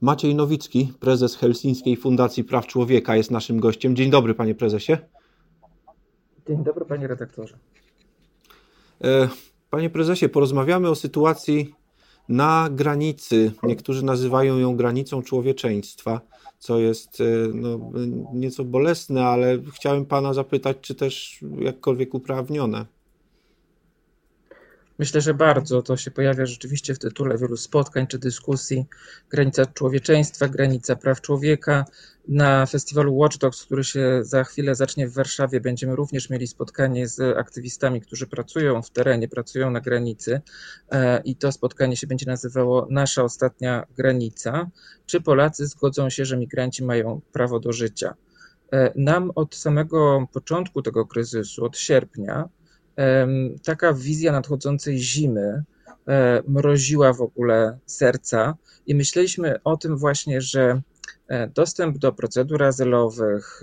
Maciej Nowicki, prezes Helsińskiej Fundacji Praw Człowieka, jest naszym gościem. Dzień dobry, panie prezesie. Dzień dobry, panie redaktorze. E, panie prezesie, porozmawiamy o sytuacji na granicy. Niektórzy nazywają ją granicą człowieczeństwa, co jest e, no, nieco bolesne, ale chciałem pana zapytać, czy też jakkolwiek uprawnione. Myślę, że bardzo to się pojawia rzeczywiście w tytule wielu spotkań czy dyskusji. Granica człowieczeństwa, granica praw człowieka. Na festiwalu Watch Dogs, który się za chwilę zacznie w Warszawie, będziemy również mieli spotkanie z aktywistami, którzy pracują w terenie, pracują na granicy. E, I to spotkanie się będzie nazywało Nasza ostatnia granica. Czy Polacy zgodzą się, że migranci mają prawo do życia? E, nam od samego początku tego kryzysu, od sierpnia, taka wizja nadchodzącej zimy e, mroziła w ogóle serca i myśleliśmy o tym właśnie, że e, dostęp do procedur azylowych,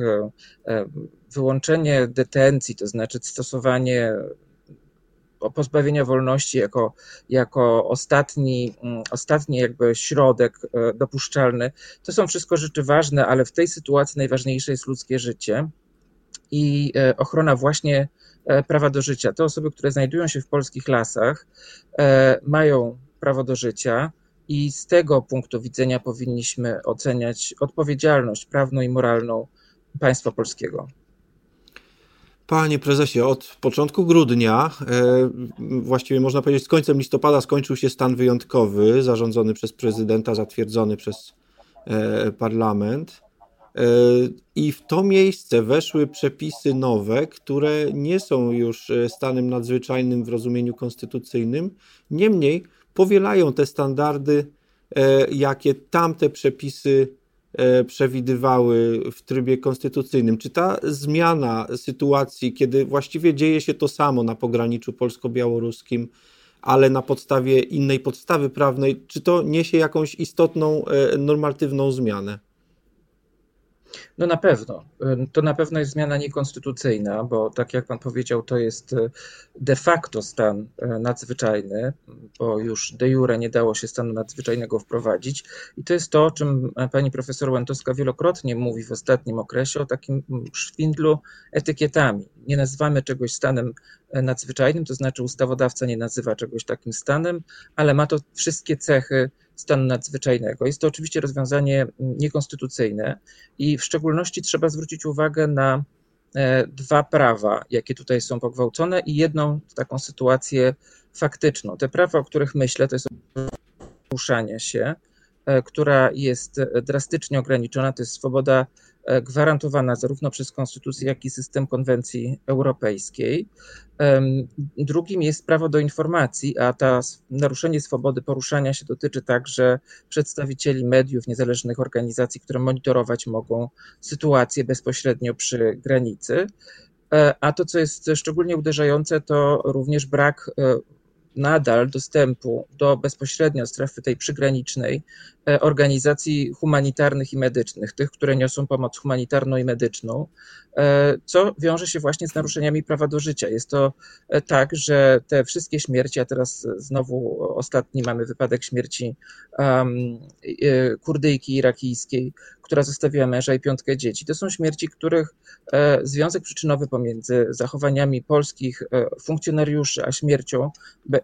e, wyłączenie detencji, to znaczy stosowanie pozbawienia wolności jako, jako ostatni, mm, ostatni jakby środek dopuszczalny, to są wszystko rzeczy ważne, ale w tej sytuacji najważniejsze jest ludzkie życie i ochrona właśnie prawa do życia. Te osoby, które znajdują się w polskich lasach, e, mają prawo do życia i z tego punktu widzenia powinniśmy oceniać odpowiedzialność prawną i moralną państwa polskiego. Panie prezesie, od początku grudnia, e, właściwie można powiedzieć z końcem listopada, skończył się stan wyjątkowy zarządzony przez prezydenta, zatwierdzony przez parlament. I w to miejsce weszły przepisy nowe, które nie są już e, stanem nadzwyczajnym w rozumieniu konstytucyjnym, niemniej powielają te standardy, e, jakie tamte przepisy e, przewidywały w trybie konstytucyjnym. Czy ta zmiana sytuacji, kiedy właściwie dzieje się to samo na pograniczu polsko-białoruskim, ale na podstawie innej podstawy prawnej, czy to niesie jakąś istotną normatywną zmianę? No na pewno. To na pewno jest zmiana niekonstytucyjna, bo tak jak pan powiedział, to jest e, de facto stan e, nadzwyczajny, bo już de jure nie dało się stanu nadzwyczajnego wprowadzić. I to jest to, o czym e, pani profesor Łętowska wielokrotnie mówi w ostatnim okresie, o takim szwindlu etykietami. Nie nazywamy czegoś stanem nadzwyczajnym, to znaczy ustawodawca nie nazywa czegoś takim stanem, ale ma to wszystkie cechy stanu nadzwyczajnego. Jest to oczywiście rozwiązanie niekonstytucyjne i w szczególności trzeba zwrócić uwagę na e, dwa prawa, jakie tutaj są pogwałcone i jedną taką sytuację faktyczną. Te prawa, o których myślę, to jest poruszanie się, e, która jest drastycznie ograniczona, to jest swoboda gwarantowana zarówno przez Konstytucję, jak i system konwencji europejskiej. Drugim jest prawo do informacji, a to naruszenie swobody poruszania się dotyczy także przedstawicieli mediów, niezależnych organizacji, które monitorować mogą sytuację bezpośrednio przy granicy. E, a to, co jest szczególnie uderzające, to również brak e, nadal dostępu do bezpośrednio strefy tej przygranicznej e, organizacji humanitarnych i medycznych, tych, które niosą pomoc humanitarną i medyczną, e, co wiąże się właśnie z naruszeniami prawa do życia. Jest to e, tak, że te wszystkie śmierci, a teraz znowu ostatni mamy wypadek śmierci um, kurdyjki irakijskiej, która zostawiła męża i piątkę dzieci. To są śmierci, których związek przyczynowy pomiędzy zachowaniami polskich funkcjonariuszy a śmiercią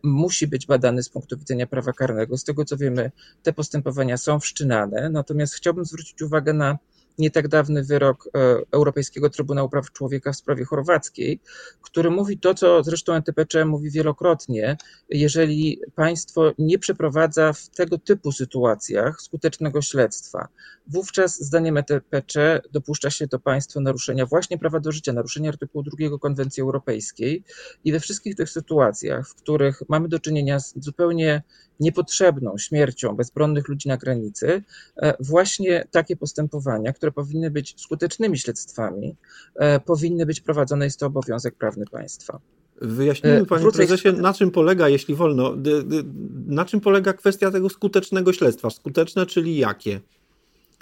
musi być badany z punktu widzenia prawa karnego. Z tego co wiemy, te postępowania są wszczynane, natomiast chciałbym zwrócić uwagę na nie tak dawny wyrok e, Europejskiego Trybunału Praw Człowieka w sprawie chorwackiej, który mówi to, co zresztą NTPC mówi wielokrotnie, jeżeli państwo nie przeprowadza w tego typu sytuacjach skutecznego śledztwa, wówczas zdaniem NTPC dopuszcza się to państwo naruszenia właśnie prawa do życia, naruszenia artykułu 2 Konwencji Europejskiej i we wszystkich tych sytuacjach, w których mamy do czynienia z zupełnie niepotrzebną śmiercią bezbronnych ludzi na granicy, e, właśnie takie postępowania, które powinny być skutecznymi śledztwami, e, powinny być prowadzone. Jest to obowiązek prawny państwa. Wyjaśnijmy, e, panie Wrócę prezesie, na czym polega, jeśli wolno, na czym polega kwestia tego skutecznego śledztwa? Skuteczne, czyli jakie?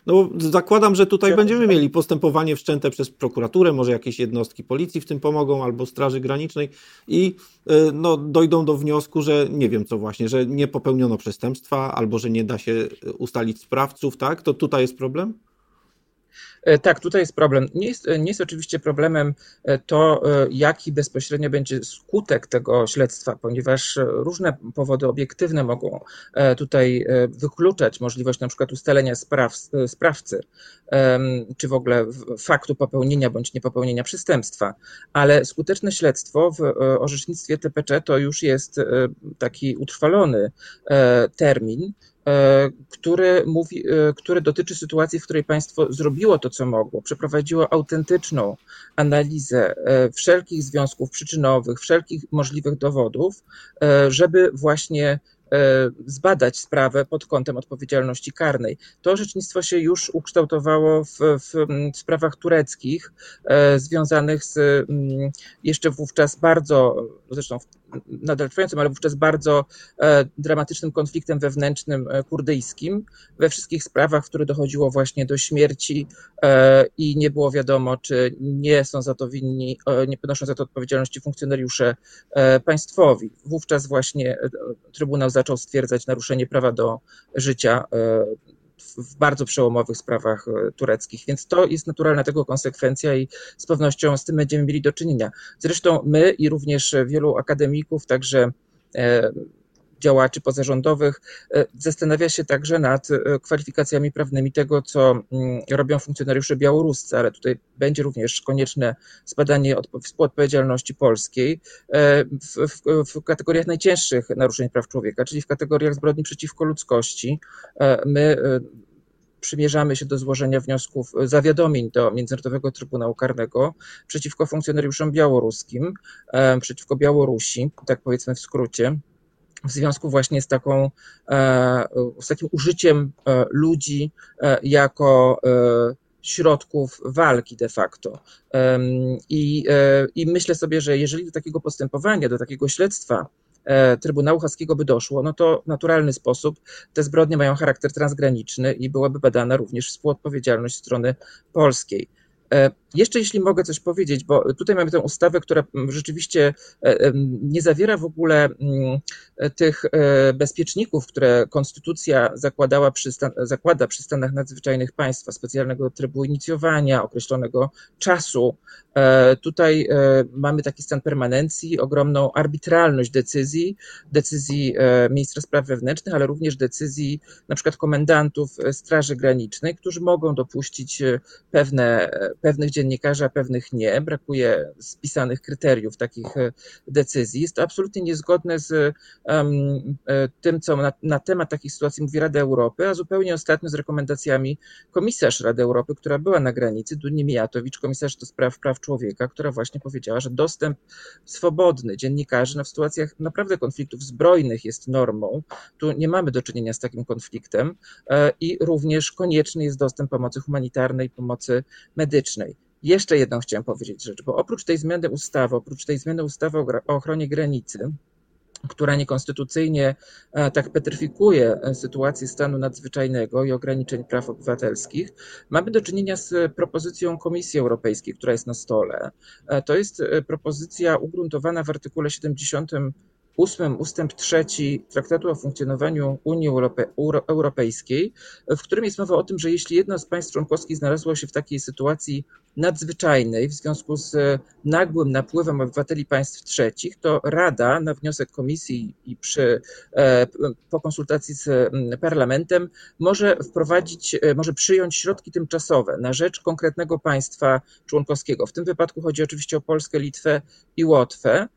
No, zakładam, że tutaj będziemy mieli postępowanie wszczęte przez prokuraturę, może jakieś jednostki policji w tym pomogą, albo Straży Granicznej i y, no, dojdą do wniosku, że nie wiem co właśnie, że nie popełniono przestępstwa, albo że nie da się ustalić sprawców, tak? To tutaj jest problem? E, tak, tutaj jest problem. Nie jest, nie jest oczywiście problemem e, to, e, jaki bezpośrednio będzie skutek tego śledztwa, ponieważ różne powody obiektywne mogą tutaj wykluczać możliwość na przykład ustalenia spraw, sprawcy, czy w ogóle faktu popełnienia bądź niepopełnienia przestępstwa, ale skuteczne śledztwo w orzecznictwie TPC to już jest taki utrwalony termin, E, który, mówi, e, który dotyczy sytuacji, w której państwo zrobiło to, co mogło, przeprowadziło autentyczną analizę e, wszelkich związków przyczynowych, wszelkich możliwych dowodów, żeby właśnie zbadać sprawę pod kątem odpowiedzialności karnej. To orzecznictwo się już ukształtowało w, w, sprawach tureckich, związanych z jeszcze wówczas bardzo, zresztą nadal trwającym, ale wówczas bardzo e, dramatycznym konfliktem wewnętrznym e, kurdyjskim, we wszystkich sprawach, w których dochodziło właśnie do śmierci e, i nie było wiadomo, czy nie są za to winni, nie ponoszą za to odpowiedzialności funkcjonariusze państwowi. Wówczas właśnie Trybunał zaczął stwierdzać naruszenie prawa do życia w bardzo przełomowych sprawach e, tureckich, więc to jest naturalna tego konsekwencja i z pewnością z tym będziemy mieli do czynienia. Zresztą my i również wielu akademików, także e, działaczy pozarządowych e, zastanawia się także nad kwalifikacjami prawnymi tego, co mm, robią funkcjonariusze białoruscy, ale tutaj będzie również konieczne zbadanie współodpowiedzialności polskiej w, w, w, kategoriach najcięższych naruszeń praw człowieka, czyli w kategoriach zbrodni przeciwko ludzkości. My przymierzamy się do złożenia wniosków, e, zawiadomień do Międzynarodowego Trybunału Karnego przeciwko funkcjonariuszom białoruskim, e, przeciwko Białorusi, tak powiedzmy w skrócie w związku właśnie z taką, e, z takim użyciem ludzi jako środków walki de facto. I, I myślę sobie, że jeżeli do takiego postępowania, do takiego śledztwa E, Trybunału Haskiego by doszło, no to w naturalny sposób te zbrodnie mają charakter transgraniczny i byłaby badana również współodpowiedzialność strony polskiej. E, jeszcze jeśli mogę coś powiedzieć, bo tutaj mamy tę ustawę, która rzeczywiście e, nie zawiera w ogóle mm, tych bezpieczników, które konstytucja zakładała przy, zakłada przy stanach nadzwyczajnych państwa, specjalnego trybu inicjowania, określonego czasu. Tutaj mamy taki stan permanencji, ogromną arbitralność decyzji, decyzji ministra spraw wewnętrznych, ale również decyzji na przykład komendantów Straży Granicznej, którzy mogą dopuścić pewne pewnych dziennikarzy, a pewnych nie. Brakuje spisanych kryteriów takich e, decyzji. Jest to absolutnie niezgodne z um, tym, co na, na, temat takich sytuacji mówi Rada Europy, a zupełnie ostatnio z rekomendacjami komisarz Rady Europy, która była na granicy, Duni Mijatowicz, komisarz do spraw praw człowieka, która właśnie powiedziała, że dostęp swobodny dziennikarzy na w sytuacjach naprawdę konfliktów zbrojnych jest normą. Tu nie mamy do czynienia z takim konfliktem e, i również konieczny jest dostęp pomocy humanitarnej, pomocy medycznej. Jeszcze jedną chciałem powiedzieć rzecz, bo oprócz tej zmiany ustawy, oprócz tej zmiany ustawy o ochronie granicy, która niekonstytucyjnie e, tak petryfikuje e, sytuację stanu nadzwyczajnego i ograniczeń praw obywatelskich, mamy do czynienia z propozycją Komisji Europejskiej, która jest na stole. E, to jest propozycja ugruntowana w artykule 70 ósmym ustęp trzeci Traktatu o funkcjonowaniu Unii Europejskiej, w którym jest mowa o tym, że jeśli jedno z państw członkowskich znalazło się w takiej sytuacji nadzwyczajnej w związku z nagłym napływem obywateli państw trzecich, to Rada na wniosek Komisji i przy, e, po konsultacji z Parlamentem może wprowadzić, e, może przyjąć środki tymczasowe na rzecz konkretnego państwa członkowskiego. W tym wypadku chodzi oczywiście o Polskę, Litwę i Łotwę.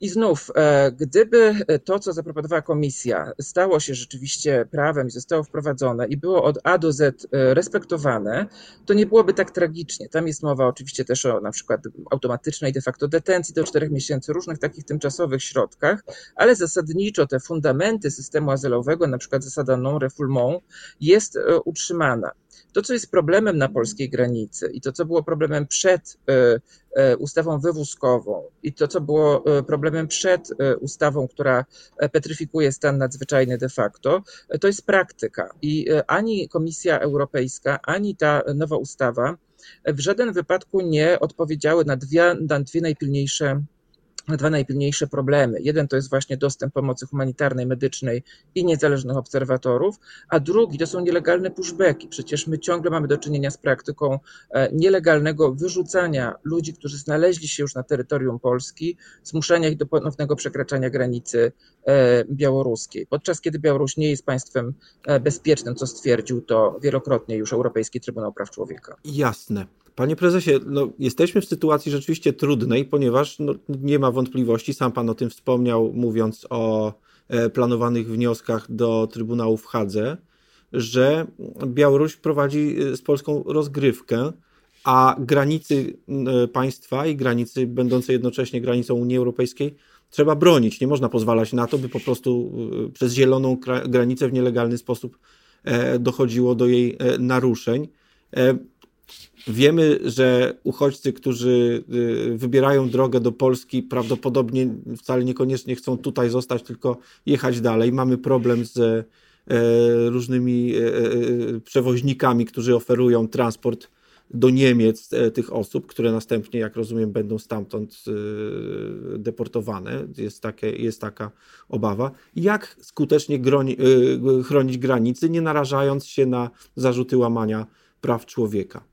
I znów, e, gdyby to, co zaproponowała komisja, stało się rzeczywiście prawem i zostało wprowadzone i było od A do Z e, respektowane, to nie byłoby tak tragicznie. Tam jest mowa oczywiście też o na przykład automatycznej de facto detencji do czterech miesięcy, różnych takich tymczasowych środkach, ale zasadniczo te fundamenty systemu azylowego, na przykład zasada non-refoulement, jest e, utrzymana. To, co jest problemem na polskiej granicy i to, co było problemem przed e, e, ustawą wywózkową i to, co było problemem przed ustawą, która petryfikuje stan nadzwyczajny de facto, to jest praktyka. I ani Komisja Europejska, ani ta nowa ustawa w żaden wypadku nie odpowiedziały na dwie, na dwie najpilniejsze dwa najpilniejsze problemy. Jeden to jest właśnie dostęp pomocy humanitarnej, medycznej i niezależnych obserwatorów, a drugi to są nielegalne pushbacki. Przecież my ciągle mamy do czynienia z praktyką e, nielegalnego wyrzucania ludzi, którzy znaleźli się już na terytorium Polski, zmuszania ich do ponownego przekraczania granicy e, białoruskiej. Podczas kiedy Białoruś nie jest państwem e, bezpiecznym, co stwierdził to wielokrotnie już Europejski Trybunał Praw Człowieka. Jasne. Panie prezesie, no, jesteśmy w sytuacji rzeczywiście trudnej, ponieważ no, nie ma wątpliwości, sam pan o tym wspomniał, mówiąc o e, planowanych wnioskach do Trybunału w Hadze, że Białoruś prowadzi e, z Polską rozgrywkę, a granicy e, państwa i granicy będące jednocześnie granicą Unii Europejskiej trzeba bronić. Nie można pozwalać na to, by po prostu przez zieloną granicę w nielegalny sposób dochodziło do jej naruszeń. Wiemy, że uchodźcy, którzy y, wybierają drogę do Polski, prawdopodobnie wcale niekoniecznie chcą tutaj zostać, tylko jechać dalej. Mamy problem z e, różnymi e, e, przewoźnikami, którzy oferują transport do Niemiec tych osób, które następnie, jak rozumiem, będą stamtąd deportowane. Jest, takie, jest taka obawa. Jak skutecznie groni, chronić granicy, nie narażając się na zarzuty łamania praw człowieka?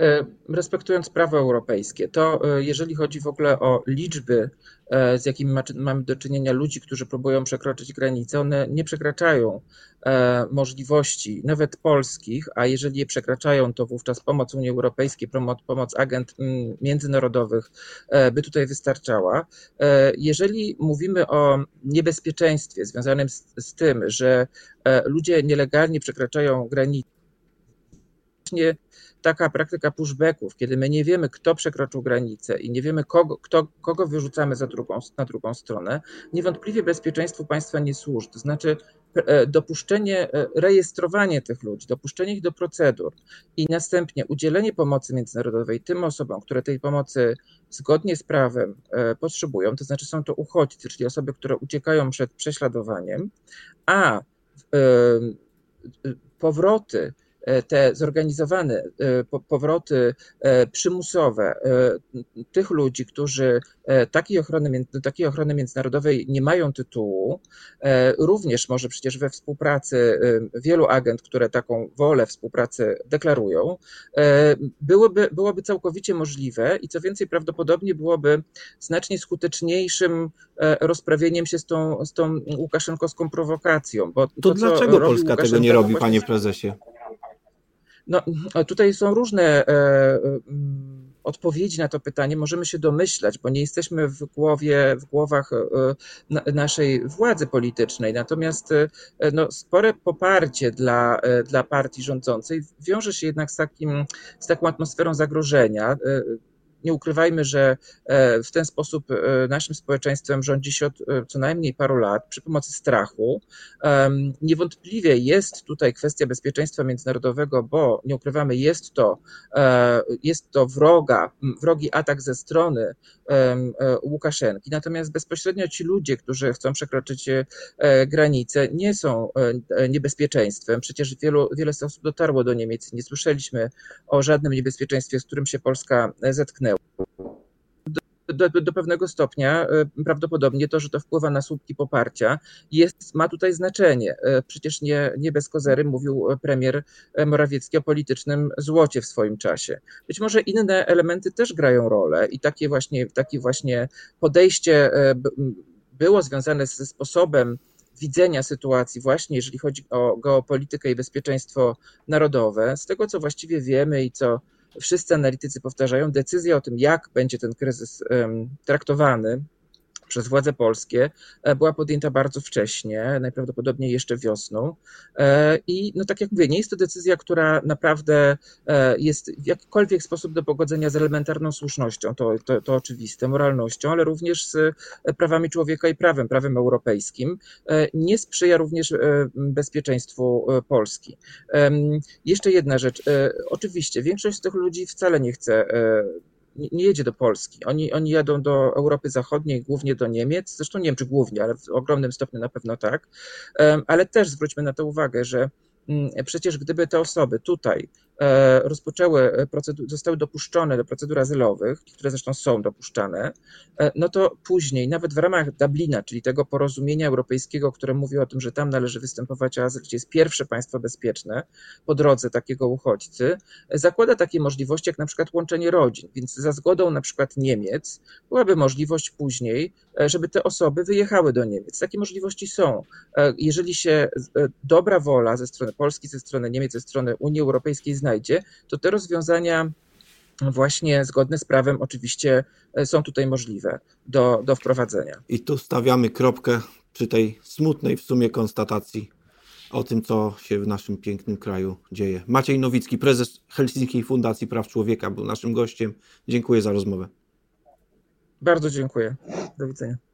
E, respektując prawo europejskie. To e, jeżeli chodzi w ogóle o liczby, e, z jakimi mamy do czynienia ludzi, którzy próbują przekroczyć granice, one nie przekraczają możliwości nawet polskich, a jeżeli je przekraczają, to wówczas pomoc Unii Europejskiej, pomoc agent międzynarodowych by tutaj wystarczała. Jeżeli mówimy o niebezpieczeństwie związanym z, z tym, że ludzie nielegalnie przekraczają granice, taka praktyka pushbacków, kiedy my nie wiemy, kto przekroczył granicę i nie wiemy, kogo, kto, kogo wyrzucamy za drugą, na drugą stronę, niewątpliwie bezpieczeństwu państwa nie służy. To znaczy e, dopuszczenie, e, rejestrowanie tych ludzi, dopuszczenie ich do procedur i następnie udzielenie pomocy międzynarodowej tym osobom, które tej pomocy zgodnie z prawem e, potrzebują, to znaczy są to uchodźcy, czyli osoby, które uciekają przed prześladowaniem, a powroty te zorganizowane e, powroty e, przymusowe tych ludzi, którzy takiej ochrony, takiej ochrony międzynarodowej nie mają tytułu, również może przecież we współpracy wielu agent, które taką wolę współpracy deklarują, byłoby, byłoby całkowicie możliwe i co więcej, prawdopodobnie byłoby znacznie skuteczniejszym rozprawieniem się z tą, z tą łukaszenkowską prowokacją. Bo to, to dlaczego Polska tego nie robi, panie prezesie? No, tutaj są różne e, e, odpowiedzi na to pytanie możemy się domyślać, bo nie jesteśmy w głowie, w głowach e, naszej władzy politycznej. Natomiast no, spore poparcie dla, dla partii rządzącej wiąże się jednak z, takim, z taką atmosferą zagrożenia nie ukrywajmy, że e, w ten sposób e, naszym społeczeństwem rządzi się od e, co najmniej paru lat przy pomocy strachu. Niewątpliwie jest tutaj kwestia bezpieczeństwa międzynarodowego, bo nie ukrywamy, jest to, jest to wroga, wrogi atak ze strony Łukaszenki. Natomiast bezpośrednio ci ludzie, którzy chcą przekroczyć granice, nie są niebezpieczeństwem. Przecież wielu, wiele osób dotarło do Niemiec. Nie słyszeliśmy o żadnym niebezpieczeństwie, z którym się Polska zetknęła do, do, do, pewnego stopnia e, prawdopodobnie to, że to wpływa na słupki poparcia, jest, ma tutaj znaczenie. E, przecież nie, nie bez kozery mówił premier Morawiecki o politycznym złocie w swoim czasie. Być może inne elementy też grają rolę i takie właśnie, takie właśnie podejście było związane ze sposobem widzenia sytuacji, właśnie jeżeli chodzi o geopolitykę i bezpieczeństwo narodowe. Z tego, co właściwie wiemy i co wszyscy analitycy powtarzają, decyzja o tym, jak będzie ten kryzys traktowany, przez władze polskie była podjęta bardzo wcześnie, najprawdopodobniej jeszcze wiosną. I no tak jak mówię, nie jest to decyzja, która naprawdę jest w jakikolwiek sposób do pogodzenia z elementarną słusznością, to, to, to oczywiste, moralnością, ale również z prawami człowieka i prawem, prawem europejskim. Nie sprzyja również bezpieczeństwu Polski. Jeszcze jedna rzecz. Oczywiście większość z tych ludzi wcale nie chce nie jedzie do Polski. Oni, oni jadą do Europy Zachodniej, głównie do Niemiec, zresztą nie wiem czy głównie, ale w ogromnym stopniu na pewno tak. Ale też zwróćmy na to uwagę, że mm, przecież gdyby te osoby tutaj rozpoczęły, e, zostały dopuszczone do procedur azylowych, które zresztą są dopuszczane, e, no to później, nawet w ramach Dublina, czyli tego porozumienia europejskiego, które mówi o tym, że tam należy występować o azyl, gdzie jest pierwsze państwo bezpieczne po drodze takiego uchodźcy, zakłada takie możliwości jak na przykład łączenie rodzin, więc za zgodą na przykład Niemiec byłaby możliwość później, żeby te osoby wyjechały do Niemiec. Takie możliwości są. Jeżeli się dobra wola ze strony Polski, ze strony Niemiec, ze strony Unii Europejskiej znajdzie, znajdzie, to te rozwiązania właśnie zgodne z prawem oczywiście e, są tutaj możliwe do, do wprowadzenia. I tu stawiamy kropkę przy tej smutnej w sumie konstatacji o tym, co się w naszym pięknym kraju dzieje. Maciej Nowicki, prezes Helsińskiej Fundacji Praw Człowieka, był naszym gościem. Dziękuję za rozmowę. Bardzo dziękuję. Do widzenia.